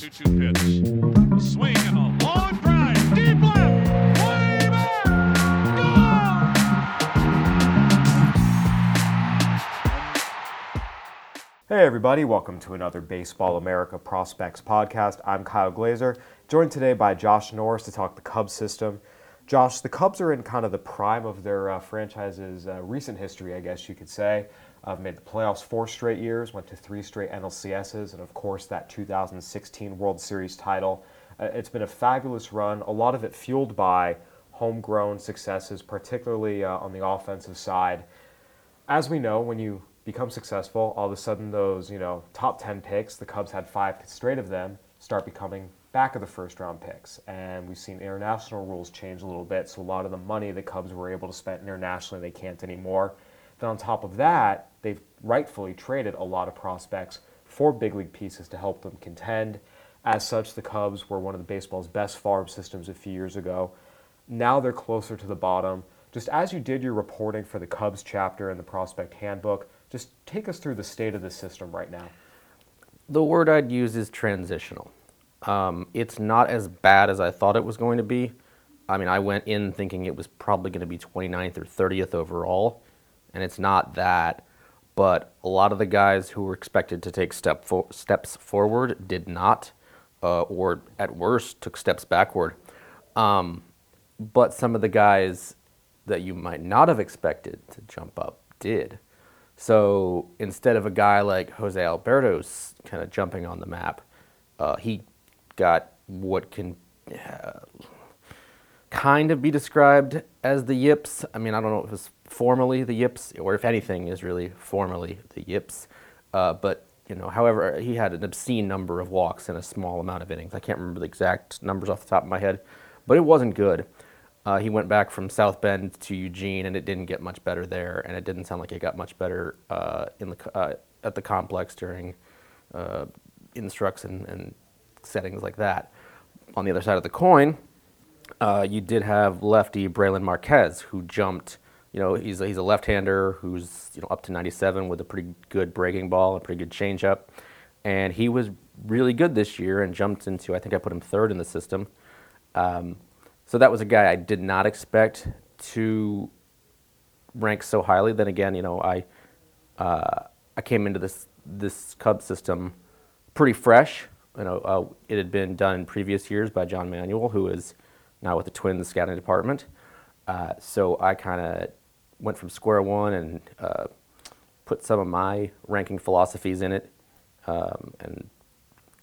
2-2 pitch. A swing and a long drive. Deep left. Way back. Hey, everybody, welcome to another Baseball America Prospects podcast. I'm Kyle Glaser, joined today by Josh Norris to talk the Cubs system. Josh, the Cubs are in kind of the prime of their uh, franchise's uh, recent history, I guess you could say. Uh, made the playoffs four straight years, went to three straight NLCSs, and of course that 2016 World Series title. Uh, it's been a fabulous run, a lot of it fueled by homegrown successes, particularly uh, on the offensive side. As we know, when you become successful, all of a sudden those, you know, top 10 picks, the Cubs had five straight of them, start becoming back of the first round picks. And we've seen international rules change a little bit, so a lot of the money the Cubs were able to spend internationally, they can't anymore. Then on top of that, they've rightfully traded a lot of prospects for big league pieces to help them contend. As such, the Cubs were one of the baseball's best farm systems a few years ago. Now they're closer to the bottom. Just as you did your reporting for the Cubs chapter in the Prospect Handbook, just take us through the state of the system right now. The word I'd use is transitional. Um, it's not as bad as I thought it was going to be. I mean, I went in thinking it was probably going to be 29th or 30th overall, and it's not that. But a lot of the guys who were expected to take step fo- steps forward did not, uh, or at worst, took steps backward. Um, but some of the guys that you might not have expected to jump up did. So instead of a guy like Jose Albertos kind of jumping on the map, uh, he got what can uh, kind of be described as the yips. I mean, I don't know if it's formally the yips or if anything is really formally the yips. Uh, but you know, however, he had an obscene number of walks in a small amount of innings. I can't remember the exact numbers off the top of my head, but it wasn't good. Uh, he went back from South Bend to Eugene, and it didn't get much better there. And it didn't sound like it got much better uh, in the uh, at the complex during uh, instructs and, and, settings like that. On the other side of the coin, uh, you did have lefty Brailyn Marquez, who jumped. You know, he's a, he's a left-hander who's you know up to 97 with a pretty good breaking ball, a pretty good changeup, and he was really good this year and jumped into. I think I put him third in the system. Um, so that was a guy I did not expect to rank so highly. Then again, you know, I uh, I came into this this Cub system pretty fresh. You know, uh, it had been done in previous years by John Manuel, who is now with the Twins scouting department. Uh, so I kind of went from square one and uh, put some of my ranking philosophies in it, um, and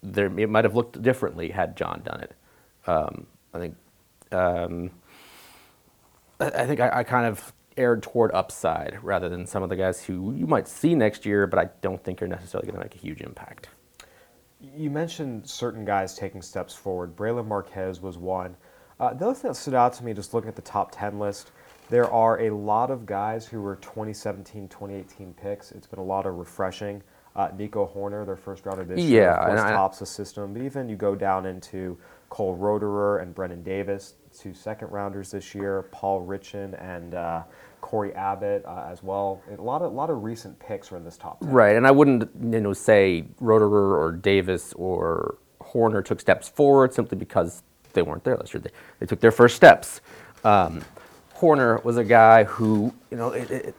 there it might have looked differently had John done it. Um, I think um, I think I, I, kind of erred toward upside rather than some of the guys who you might see next year, but I don't think are necessarily going to make a huge impact. You mentioned certain guys taking steps forward. Brailyn Marquez was one. Uh, the other thing that stood out to me just looking at the top 10 list, there are a lot of guys who were 2017, 2018 picks. It's been a lot of refreshing. Uh, Nico Hoerner, their first rounder this yeah, year, of course, I, tops the system. But even you go down into Cole Roederer and Brennen Davis, two second rounders this year, Paul Richan and uh, Cory Abbott uh, as well. A lot of a lot of recent picks are in this top 10. Right, and I wouldn't you know say Roederer or Davis or Hoerner took steps forward simply because they weren't there last year. They, they took their first steps. Um, Hoerner was a guy who you know it, it,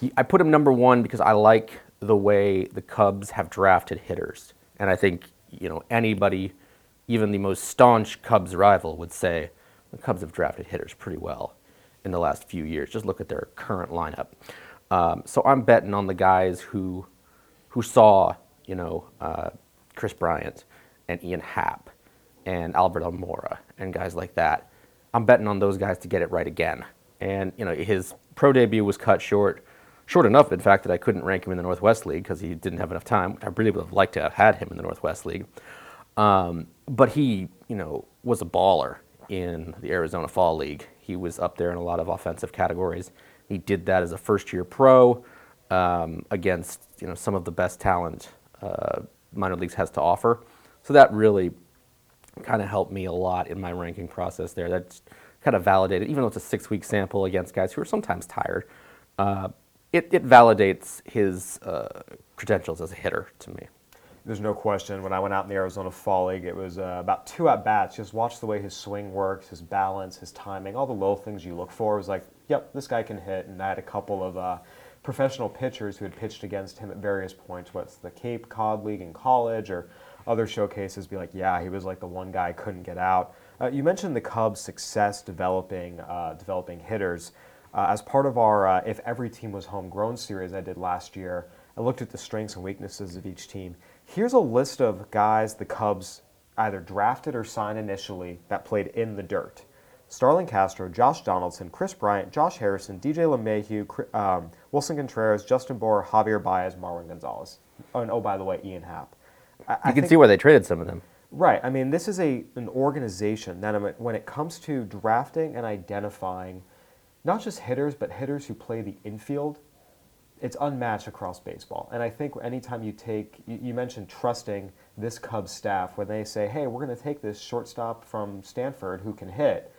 he, I put him number one because I like the way the Cubs have drafted hitters, and I think you know anybody even the most staunch Cubs rival would say the Cubs have drafted hitters pretty well in the last few years. Just look at their current lineup. Um, so I'm betting on the guys who who saw, you know, uh, Kris Bryant and Ian Happ and Albert Almora and guys like that. I'm betting on those guys to get it right again. And you know, his pro debut was cut short, short enough, in fact, that I couldn't rank him in the Northwest League because he didn't have enough time. I really would have liked to have had him in the Northwest League. Um, but he, you know, was a baller in the Arizona Fall League. He was up there in a lot of offensive categories. He did that as a first-year pro um, against, you know, some of the best talent uh, minor leagues has to offer. So that really kind of helped me a lot in my ranking process there. That's kind of validated, even though it's a six-week sample against guys who are sometimes tired. Uh, it, it, validates his uh, credentials as a hitter to me. There's no question. When I went out in the Arizona Fall League, it was uh, about two at bats. Just watch the way his swing works, his balance, his timing, all the little things you look for. It was like, yep, this guy can hit. And I had a couple of uh, professional pitchers who had pitched against him at various points, what's the Cape Cod League in college or other showcases, be like, yeah, he was like the one guy couldn't get out. Uh, you mentioned the Cubs' success developing uh, developing hitters. Uh, as part of our uh, If Every Team Was Homegrown series I did last year, I looked at the strengths and weaknesses of each team. Here's a list of guys the Cubs either drafted or signed initially that played in the dirt. Starlin Castro, Josh Donaldson, Kris Bryant, Josh Harrison, DJ LeMahieu, um, Willson Contreras, Justin Bour, Javier Baez, Marwin Gonzalez. Oh, and oh, by the way, Ian Happ. I, You I can see where they traded some of them. Right. I mean, this is a an organization that mean, when it comes to drafting and identifying not just hitters, but hitters who play the infield, it's unmatched across baseball. And I think anytime you take, you, you mentioned trusting this Cubs staff when they say, hey, we're going to take this shortstop from Stanford who can hit,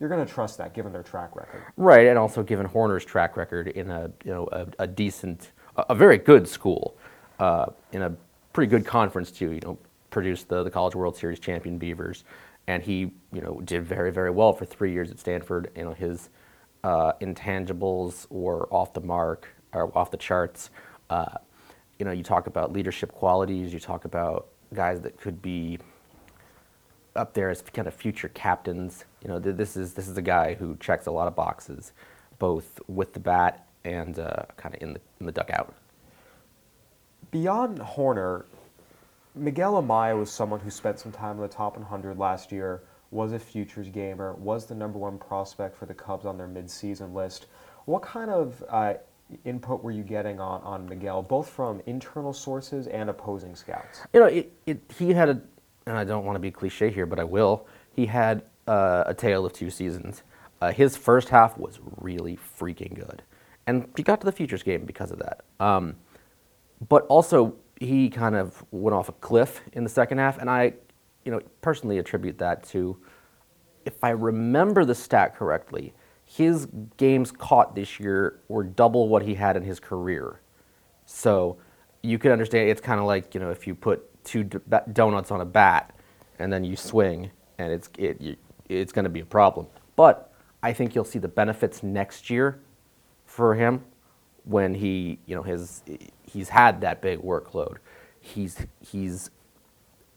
you're going to trust that given their track record. Right, and also given Hoerner's track record in a you know a, a decent, a, a very good school, uh, in a pretty good conference too. You know, produced the the College World Series champion Beavers, and he you know did very very well for three years at Stanford. You know his uh, intangibles were off the mark or off the charts. Uh, you know, you talk about leadership qualities. You talk about guys that could be up there as kind of future captains. You know, th- this is this is a guy who checks a lot of boxes, both with the bat and uh, kind of in the in the dugout. Beyond Hoerner, Miguel Amaya was someone who spent some time in the top 100 last year, was a futures gamer, was the number one prospect for the Cubs on their midseason list. What kind of uh, input were you getting on, on Miguel, both from internal sources and opposing scouts? You know, it, it he had a, and I don't want to be cliche here, but I will. He had uh, a tale of two seasons. Uh, his first half was really freaking good, and he got to the futures game because of that. Um, but also he kind of went off a cliff in the second half, and I, you know, personally attribute that to, if I remember the stat correctly, his games caught this year were double what he had in his career. So you can understand it's kind of like you know if you put two donuts on a bat and then you swing and it's it you, it's going to be a problem. But I think you'll see the benefits next year for him when he you know his he's had that big workload. He's he's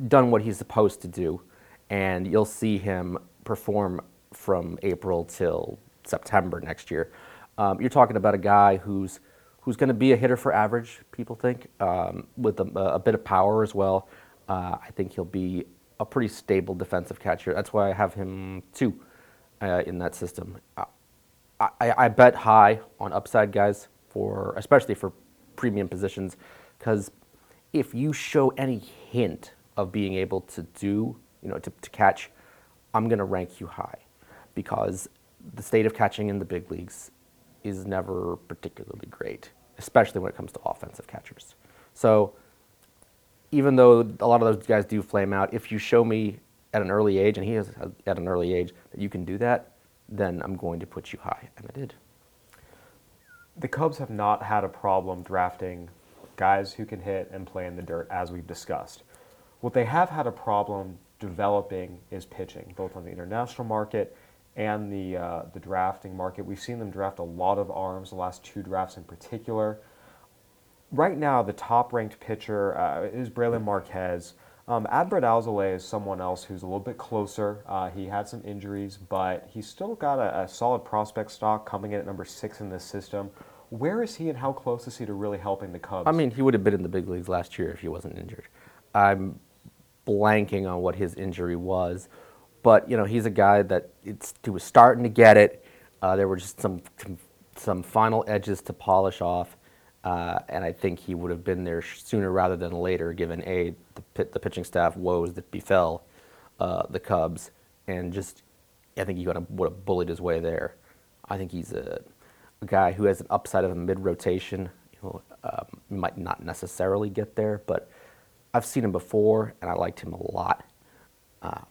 done what he's supposed to do, and you'll see him perform from April till September next year. Um, you're talking about a guy who's who's going to be a hitter for average. People think um, with a, a bit of power as well. Uh, I think he'll be a pretty stable defensive catcher. That's why I have him two uh, in that system. I, I, I bet high on upside guys for especially for premium positions because if you show any hint of being able to do you know to, to catch i'm going to rank you high because the state of catching in the big leagues is never particularly great especially when it comes to offensive catchers. So even though a lot of those guys do flame out if you show me at an early age and he is at an early age that you can do that then i'm going to put you high and i did The Cubs have not had a problem drafting guys who can hit and play in the dirt, as we've discussed. What they have had a problem developing is pitching, both on the international market and the uh, the drafting market. We've seen them draft a lot of arms, the last two drafts in particular. Right now, the top-ranked pitcher uh, is Brailyn Marquez. Um, Adbert Alzolay is someone else who's a little bit closer. Uh, he had some injuries, but he's still got a, a solid prospect stock coming in at number six in this system. Where is he, and how close is he to really helping the Cubs? I mean, he would have been in the big leagues last year if he wasn't injured. I'm blanking on what his injury was, but you know, he's a guy that it's he was starting to get it. Uh, there were just some some final edges to polish off, uh, and I think he would have been there sooner rather than later, given a the, the pitching staff woes that befell uh, the Cubs, and just I think he would have, bullied his way there. I think he's a, a guy who has an upside of a mid rotation. You know, um, might not necessarily get there, but I've seen him before, and I liked him a lot. Um,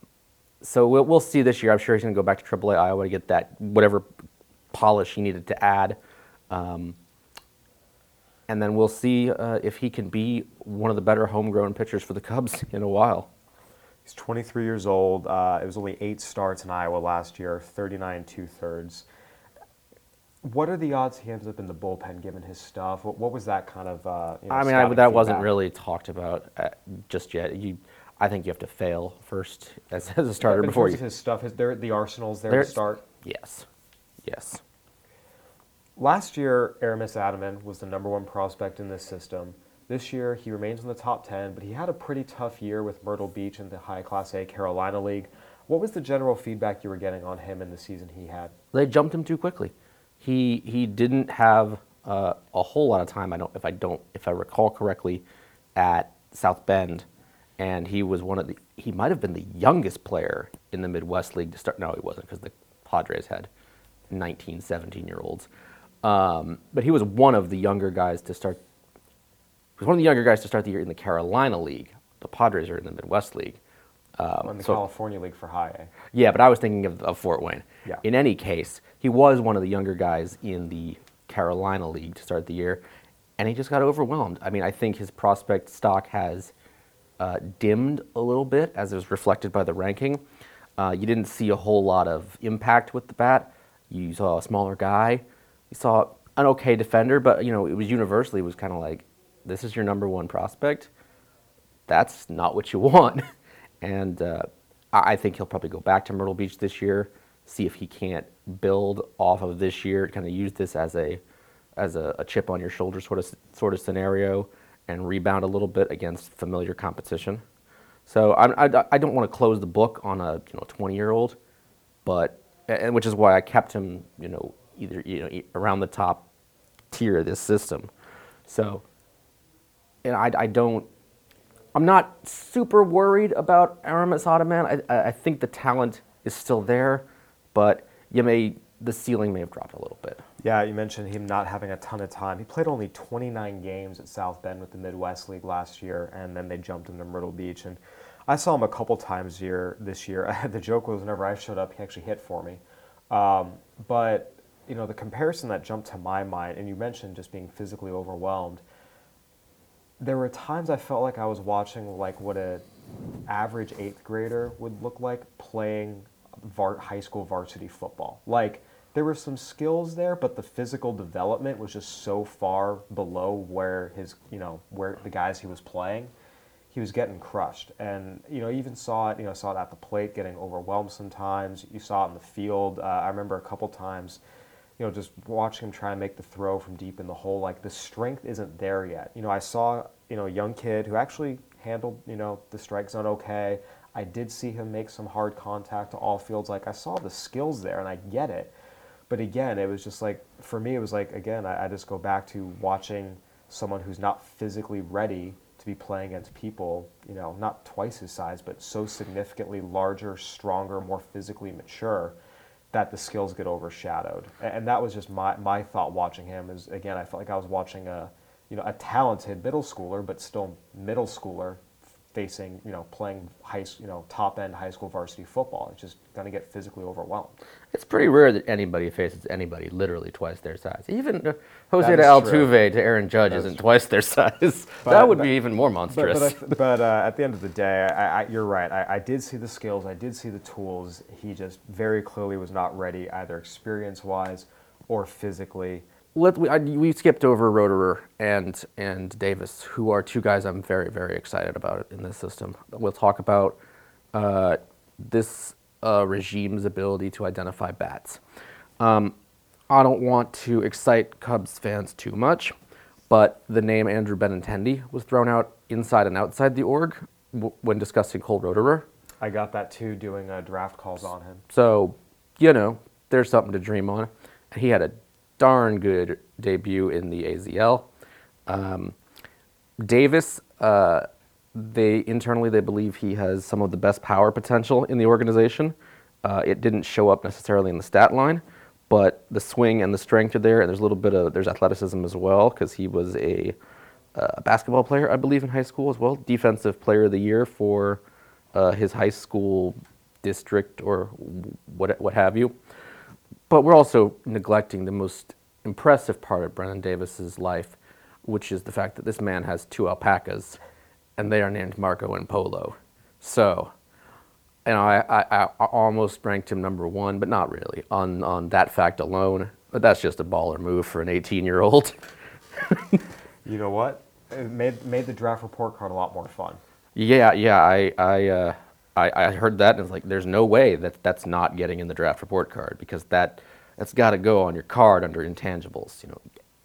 so we'll, we'll see this year. I'm sure he's going to go back to AAA Iowa to get that whatever polish he needed to add. Um, and then we'll see uh, if he can be one of the better homegrown pitchers for the Cubs in a while. He's 23 years old. Uh, it was only eight starts in Iowa last year, 39 two thirds. What are the odds he ends up in the bullpen given his stuff? What, what was that kind of? Uh, you know, I mean, I, that wasn't really talked about uh, just yet. You, I think you have to fail first as, as a starter in before you. his stuff. His, there, the arsenal's there There- to start. Yes, yes. Last year, Aramis Ademan was the number one prospect in this system. This year, he remains in the top 10, but he had a pretty tough year with Myrtle Beach in the High Class A Carolina League. What was the general feedback you were getting on him in the season he had? They jumped him too quickly. He he didn't have uh, a whole lot of time. I don't if I don't if I recall correctly, at South Bend, and he was one of the he might have been the youngest player in the Midwest League to start. No, he wasn't because the Padres had 19, 17 year olds. Um, but he was one of the younger guys to start. He was one of the younger guys to start the year in the Carolina League. The Padres are in the Midwest League. Um, in the so- California League for High A. yeah, but I was thinking of, of Fort Wayne. Yeah. In any case, he was one of the younger guys in the Carolina League to start the year, and he just got overwhelmed. I mean, I think his prospect stock has uh, dimmed a little bit as it was reflected by the ranking. Uh, you didn't see a whole lot of impact with the bat. You saw a smaller guy. Saw an okay defender, but you know it was universally it was kind of like, this is your number one prospect that's not what you want. And uh, I I think he'll probably go back to Myrtle Beach this year, see if he can't build off of this year, kind of use this as a as a, a chip on your shoulder sort of sort of scenario, and rebound a little bit against familiar competition. So I, I, I don't want to close the book on a you know 20 year old, but and which is why I kept him you know either you know around the top tier of this system. So and I, I don't I'm not super worried about Aramis Ademan. I, I I think the talent is still there, but you may the ceiling may have dropped a little bit. Yeah, you mentioned him not having a ton of time. He played only 29 games at South Bend with the Midwest League last year, and then they jumped him to Myrtle Beach. And I saw him a couple times here this year. the joke was whenever I showed up, he actually hit for me. Um, but you know, the comparison that jumped to my mind, and you mentioned just being physically overwhelmed. There were times I felt like I was watching like what a average eighth grader would look like playing var- high school varsity football. Like there were some skills there, but the physical development was just so far below where his, you know, where the guys he was playing. He was getting crushed, and you know, even saw it. You know, saw it at the plate, getting overwhelmed sometimes. You saw it in the field. Uh, I remember a couple times you know, just watching him try and make the throw from deep in the hole, like the strength isn't there yet. You know, I saw, you know, a young kid who actually handled, you know, the strike zone okay. I did see him make some hard contact to all fields. Like I saw the skills there and I get it. But again, it was just like, for me, it was like, again, I, I just go back to watching someone who's not physically ready to be playing against people, you know, not twice his size, but so significantly larger, stronger, more physically mature that the skills get overshadowed. And that was just my, my thought watching him is again, I felt like I was watching a, you know, a talented middle schooler, but still middle schooler facing, you know, playing high, you know, top end high school varsity football. It's just going to get physically overwhelmed. It's pretty rare that anybody faces anybody literally twice their size. Even uh, Jose That de true. Altuve to Aaron Judge That is isn't true. twice their size. But- that would but- be even more But, monstrous. but, I, but uh, at the end of the day, I, I, you're right. I, I did see the skills. I did see the tools. He just very clearly was not ready, either experience-wise or physically. Let, we, I, we skipped over Roederer and and Davis, who are two guys I'm very very excited about in this system. We'll talk about uh, this uh, regime's ability to identify bats. Um, I don't want to excite Cubs fans too much, but the name Andrew Benintendi was thrown out inside and outside the org w- when discussing Cole Roederer. I got that too, doing uh, draft calls on him. So, you know, there's something to dream on. He had a darn good debut in the AZL. Um, Davis, uh, they internally they believe he has some of the best power potential in the organization. Uh, it didn't show up necessarily in the stat line, but the swing and the strength are there, and there's a little bit of there's athleticism as well because he was a, uh basketball player, I believe, in high school as well. Defensive Player of the Year for uh, his high school district or what what have you. But we're also neglecting the most impressive part of Brennen Davis's life. which is the fact that this man has two alpacas, and they are named Marco and Polo. So, you know, I, I, I almost ranked him number one, but not really on, on that fact alone. But that's just a baller move for an 18 year old. You know what? It made made the draft report card a lot more fun. Yeah, yeah, I, I, uh, I, I heard that and it's like, there's no way that that's not getting in the draft report card because that, that's got to go on your card under intangibles. You know,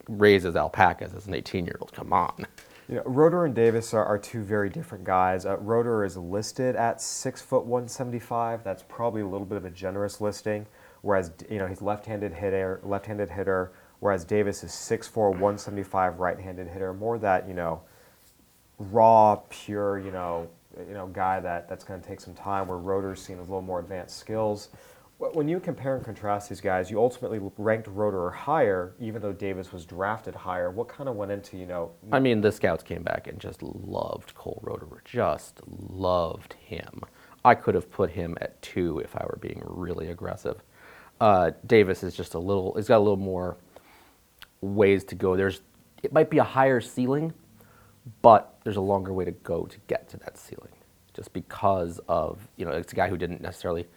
raises alpacas as an 18 year old. Come on. You know, Roederer and Davis are, are two very different guys. Uh, is listed at six foot one seventy five. That's probably a little bit of a generous listing. Whereas you know he's left-handed hitter, left-handed hitter. Whereas Davis is 6'4", 175 right-handed hitter. More that you know, raw, pure, you know, you know, guy that that's going to take some time. Where Roederer's seen a little more advanced skills. When you compare and contrast these guys, you ultimately ranked Roederer higher, even though Davis was drafted higher. What kind of went into you know? I mean, the scouts came back and just loved Cole Roederer, just loved him. I could have put him at two if I were being really aggressive. Uh, Davis is just a little, he's got a little more ways to go. There's, it might be a higher ceiling, but there's a longer way to go to get to that ceiling. Just because of, you know, it's a guy who didn't necessarily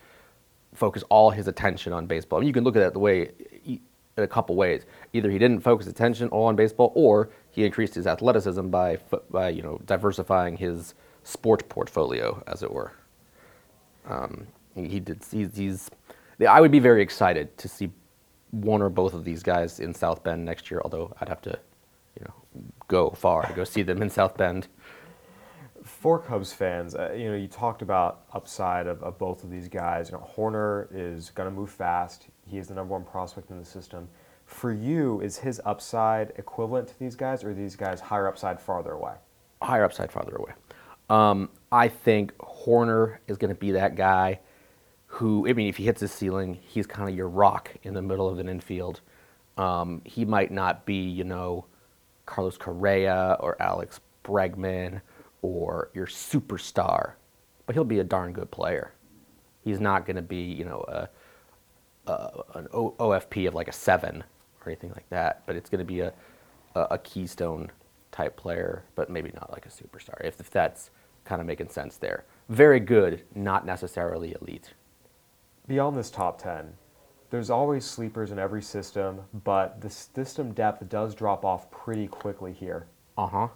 focus all his attention on baseball. I mean, you can look at it the way in a couple ways. Either he didn't focus attention all on baseball, or he increased his athleticism by by you know diversifying his sport portfolio, as it were. Um, he did. He's, he's. I would be very excited to see one or both of these guys in South Bend next year. Although I'd have to, go far to go see them in South Bend. For Cubs fans, uh, you know, you talked about upside of, of both of these guys. You know, Hoerner is going to move fast. He is the number one prospect in the system. For you, is his upside equivalent to these guys, or are these guys higher upside farther away? higher upside farther away. Um, I think Hoerner is going to be that guy who, I mean, if he hits his ceiling, he's kind of your rock in the middle of an infield. Um, he might not be, you know, Carlos Correa or Alex Bregman or your superstar, but he'll be a darn good player. He's not going to be, you know, a, a, an o- OFP of like a seven or anything like that, but it's going to be a, a, a keystone type player, but maybe not like a superstar, if, if that's kind of making sense there. Very good, not necessarily elite. Beyond this top 10, there's always sleepers in every system, but the system depth does drop off pretty quickly here. Uh huh.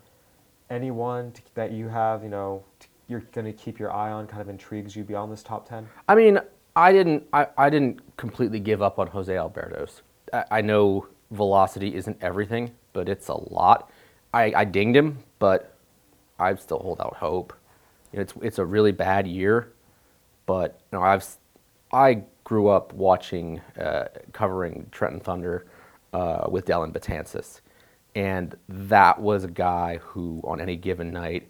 Anyone t- that you have, you know, t- you're going to keep your eye on kind of intrigues you beyond this top 10? I mean, I didn't, I, I didn't completely give up on Jose Albertos. I, I know velocity isn't everything, but it's a lot. I, I dinged him, but I still hold out hope. You know, it's it's a really bad year, but you know, I've I grew up watching uh, covering Trenton Thunder uh, with Dellin Betances, and that was a guy who, on any given night,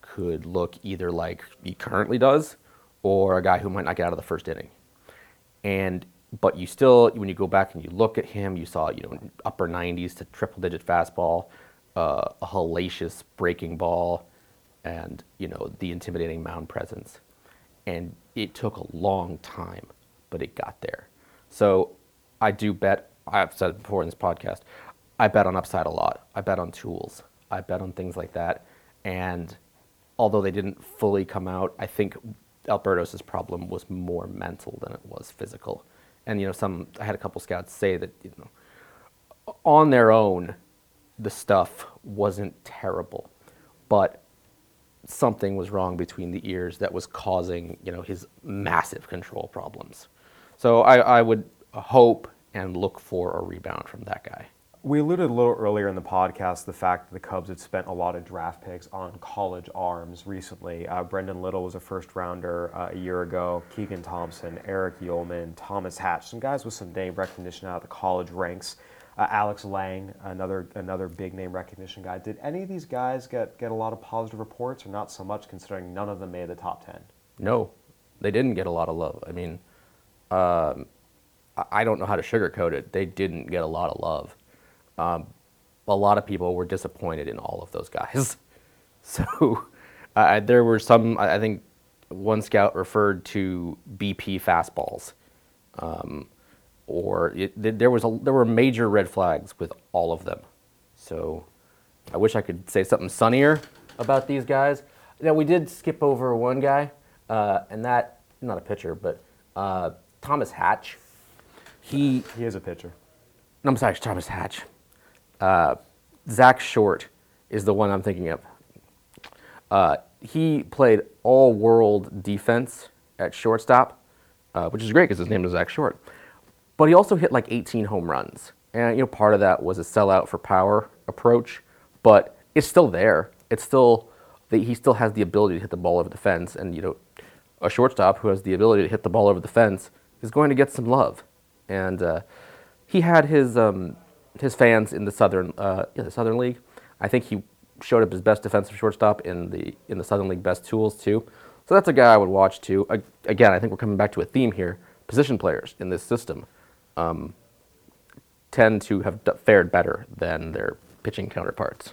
could look either like he currently does, or a guy who might not get out of the first inning. And but you still, when you go back and you look at him, you saw you know upper 90s to triple digit fastball, uh, a hellacious breaking ball, and you know the intimidating mound presence. And it took a long time, but it got there. So I do bet. I've said it before in this podcast. I bet on upside a lot. I bet on tools. I bet on things like that. And although they didn't fully come out, I think Albertos' problem was more mental than it was physical. And you know, some I had a couple scouts say that you know, on their own, the stuff wasn't terrible, but something was wrong between the ears that was causing you know his massive control problems. So I, I would hope and look for a rebound from that guy. We alluded a little earlier in the podcast to the fact that the Cubs had spent a lot of draft picks on college arms recently. Uh, Brendon Little was a first rounder uh, a year ago. Keegan Thompson, Erich Uelmen, Thomas Hatch, some guys with some name recognition out of the college ranks. Uh, Alex Lange, another another big name recognition guy. Did any of these guys get, get a lot of positive reports, or not so much, considering none of them made the top ten? No, they didn't get a lot of love. I mean, um, I- don't know how to sugarcoat it. They didn't get a lot of love. Um, a lot of people were disappointed in all of those guys. So uh, there were some. I I think one scout referred to BP fastballs, um, or it, there was a, there were major red flags with all of them. So I wish I could say something sunnier about these guys. Now we did skip over one guy, uh, and that not a pitcher, but uh, Thomas Hatch. He He is a pitcher. no, I'm sorry, Thomas Hatch. Uh, Zack Short is the one I'm thinking of. Uh, he played all world defense at shortstop, uh, which is great because his name is Zack Short. But he also hit like 18 home runs. And, you know, part of that was a sellout for power approach, but it's still there. It's still, the, he still has the ability to hit the ball over the fence. And, you know, a shortstop who has the ability to hit the ball over the fence is going to get some love. And uh, he had his, um, his fans in the Southern, uh, yeah, the Southern League. I think he showed up his best defensive shortstop in the in the Southern League Best Tools too. So that's a guy I would watch too. Again, I think we're coming back to a theme here. Position players in this system um, tend to have fared better than their pitching counterparts.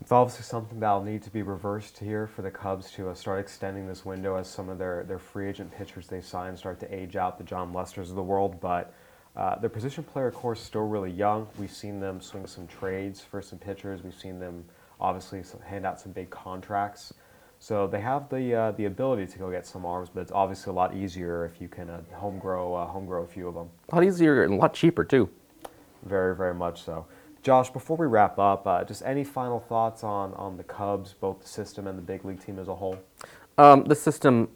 It's obviously something that'll need to be reversed here for the Cubs to uh, start extending this window as some of their, their free agent pitchers they sign start to age out, the Jon Lesters of the world. But uh, their position player core is still really young. We've seen them swing some trades for some pitchers. We've seen them obviously hand out some big contracts. So they have the uh, the ability to go get some arms, but it's obviously a lot easier if you can uh, home grow uh, home grow a few of them. A lot easier and a lot cheaper too. Very, very much so. Josh, before we wrap up, uh, just any final thoughts on, on the Cubs, both the system and the big league team as a whole? Um, the system,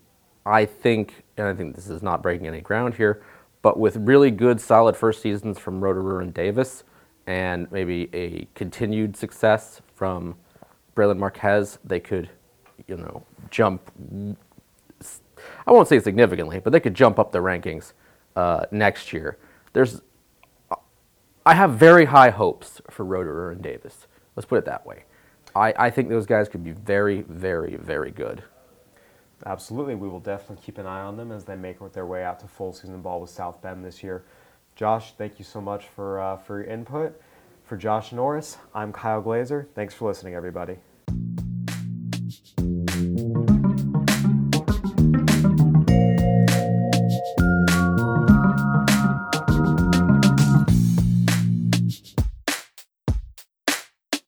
I think, and I think this is not breaking any ground here, but with really good, solid first seasons from Roederer and Davis, and maybe a continued success from Brailyn Marquez, they could, you know, jump. I won't say significantly, but they could jump up the rankings uh, next year. There's, I have very high hopes for Roederer and Davis. Let's put it that way. I, I think those guys could be very, very, very good. Absolutely. We will definitely keep an eye on them as they make their way out to full season ball with South Bend this year. Josh, thank you so much for, uh, for your input. For Josh Norris, I'm Kyle Glaser. Thanks for listening, everybody.